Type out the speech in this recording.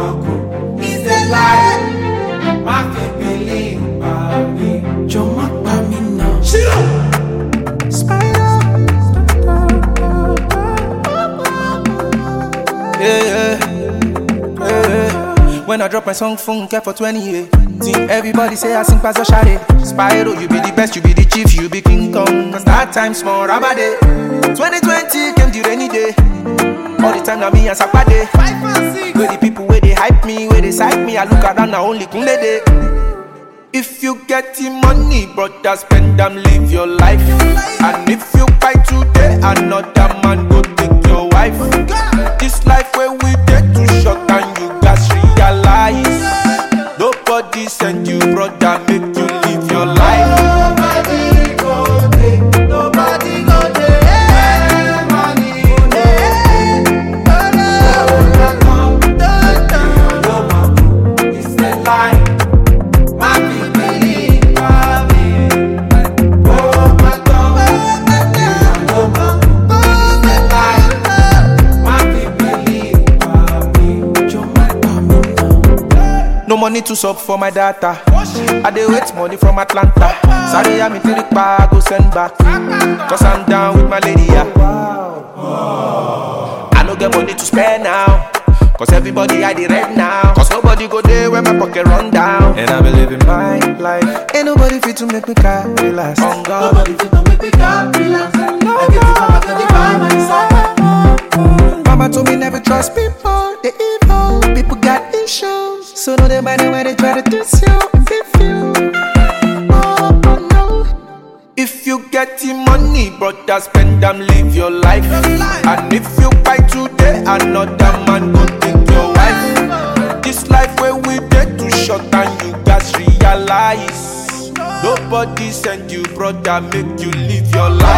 mako ise lae ma fipi le pa mi jo ma pa mi na. When I drop my song, phone care for 20 years. Everybody say I sing Pazza Shade. Spyro, you be the best, you be the chief, you be King Kong. Cause that time small, rabba day. 2020 came the rainy day. All the time now me and Sakpade. Where the people where they hype me, where they psych me, I look around now only Kunle day. If you get the money, brother, spend them, live your life. And if you buy today, another man go take your wife. This life where we get too short and you guys realize. Nobody send you, brother, make you money to sub for my data. I dey wait money from Atlanta. Sorry, I'm in Tirikpa, I go send back. Cause I'm down with my lady, yeah. I no get money to spare now. Cause everybody I the rent now. Cause nobody go there when my pocket run down. And I be living my life. Ain't nobody fit to make me cry, relax. On oh, God. Nobody fit to make me calm, relax. I get the power to the by my side. Mama told me never trust people, they evil. People got issues, so no they mind when they try to diss you if you. Oh, oh no. If you get the money, brother, spend them, live your life. And if you buy today, another man go take your wife. This life where we get too short and you guys realize. Nobody send you, brother, make you live your life.